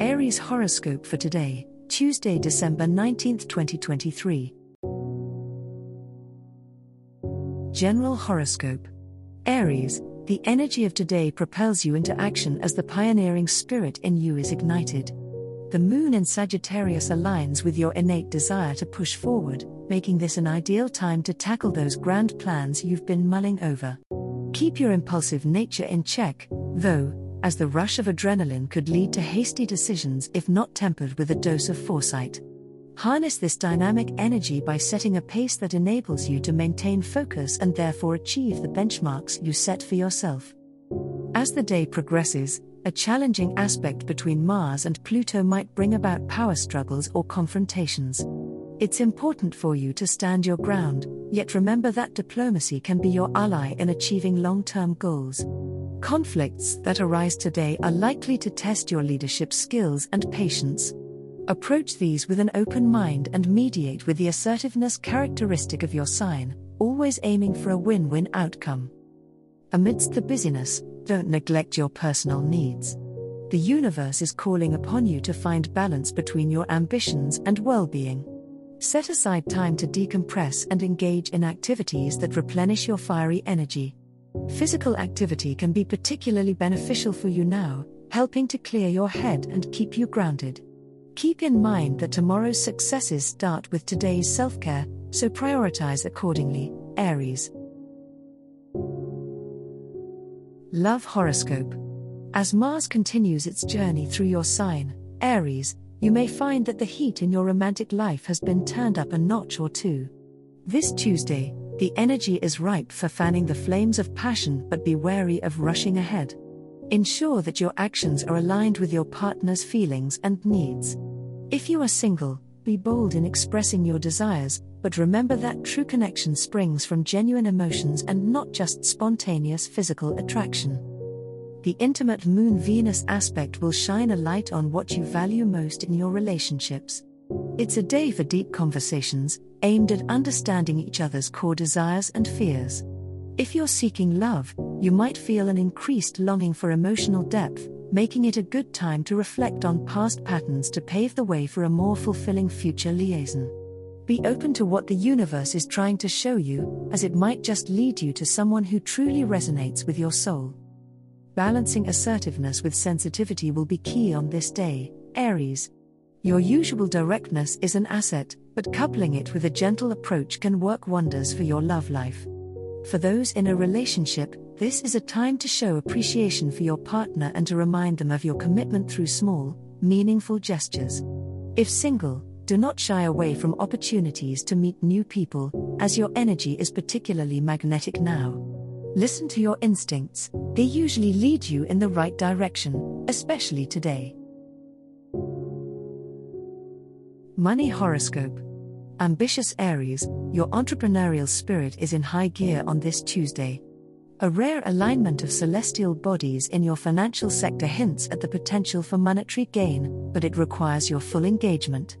Aries horoscope for today, Tuesday, December 19, 2023. General horoscope Aries, the energy of today propels you into action as the pioneering spirit in you is ignited. The moon in Sagittarius aligns with your innate desire to push forward, making this an ideal time to tackle those grand plans you've been mulling over. Keep your impulsive nature in check, though, as the rush of adrenaline could lead to hasty decisions if not tempered with a dose of foresight. Harness this dynamic energy by setting a pace that enables you to maintain focus and therefore achieve the benchmarks you set for yourself. As the day progresses, a challenging aspect between Mars and Pluto might bring about power struggles or confrontations. It's important for you to stand your ground, yet remember that diplomacy can be your ally in achieving long term goals. Conflicts that arise today are likely to test your leadership skills and patience. Approach these with an open mind and mediate with the assertiveness characteristic of your sign, always aiming for a win win outcome. Amidst the busyness, don't neglect your personal needs. The universe is calling upon you to find balance between your ambitions and well being. Set aside time to decompress and engage in activities that replenish your fiery energy. Physical activity can be particularly beneficial for you now, helping to clear your head and keep you grounded. Keep in mind that tomorrow's successes start with today's self care, so prioritize accordingly, Aries. Love Horoscope As Mars continues its journey through your sign, Aries, you may find that the heat in your romantic life has been turned up a notch or two. This Tuesday, the energy is ripe for fanning the flames of passion, but be wary of rushing ahead. Ensure that your actions are aligned with your partner's feelings and needs. If you are single, be bold in expressing your desires, but remember that true connection springs from genuine emotions and not just spontaneous physical attraction. The intimate Moon Venus aspect will shine a light on what you value most in your relationships. It's a day for deep conversations, aimed at understanding each other's core desires and fears. If you're seeking love, you might feel an increased longing for emotional depth, making it a good time to reflect on past patterns to pave the way for a more fulfilling future liaison. Be open to what the universe is trying to show you, as it might just lead you to someone who truly resonates with your soul. Balancing assertiveness with sensitivity will be key on this day, Aries. Your usual directness is an asset, but coupling it with a gentle approach can work wonders for your love life. For those in a relationship, this is a time to show appreciation for your partner and to remind them of your commitment through small, meaningful gestures. If single, do not shy away from opportunities to meet new people, as your energy is particularly magnetic now. Listen to your instincts, they usually lead you in the right direction, especially today. Money Horoscope Ambitious Aries, your entrepreneurial spirit is in high gear on this Tuesday. A rare alignment of celestial bodies in your financial sector hints at the potential for monetary gain, but it requires your full engagement.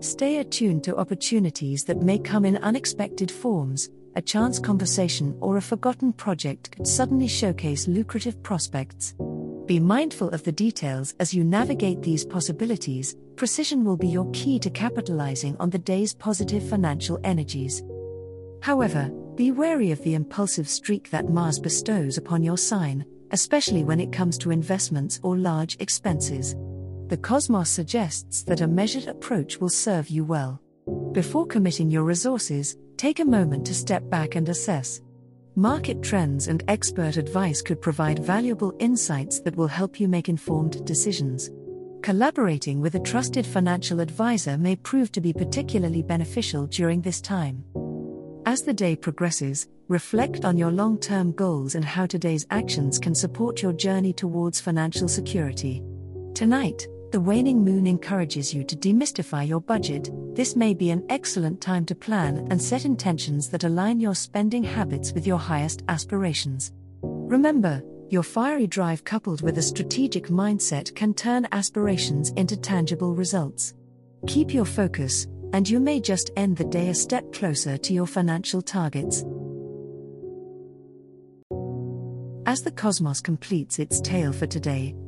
Stay attuned to opportunities that may come in unexpected forms. A chance conversation or a forgotten project could suddenly showcase lucrative prospects. Be mindful of the details as you navigate these possibilities. Precision will be your key to capitalizing on the day's positive financial energies. However, be wary of the impulsive streak that Mars bestows upon your sign, especially when it comes to investments or large expenses. The cosmos suggests that a measured approach will serve you well. Before committing your resources, take a moment to step back and assess. Market trends and expert advice could provide valuable insights that will help you make informed decisions. Collaborating with a trusted financial advisor may prove to be particularly beneficial during this time. As the day progresses, reflect on your long term goals and how today's actions can support your journey towards financial security. Tonight, the waning moon encourages you to demystify your budget. This may be an excellent time to plan and set intentions that align your spending habits with your highest aspirations. Remember, your fiery drive coupled with a strategic mindset can turn aspirations into tangible results. Keep your focus, and you may just end the day a step closer to your financial targets. As the cosmos completes its tale for today,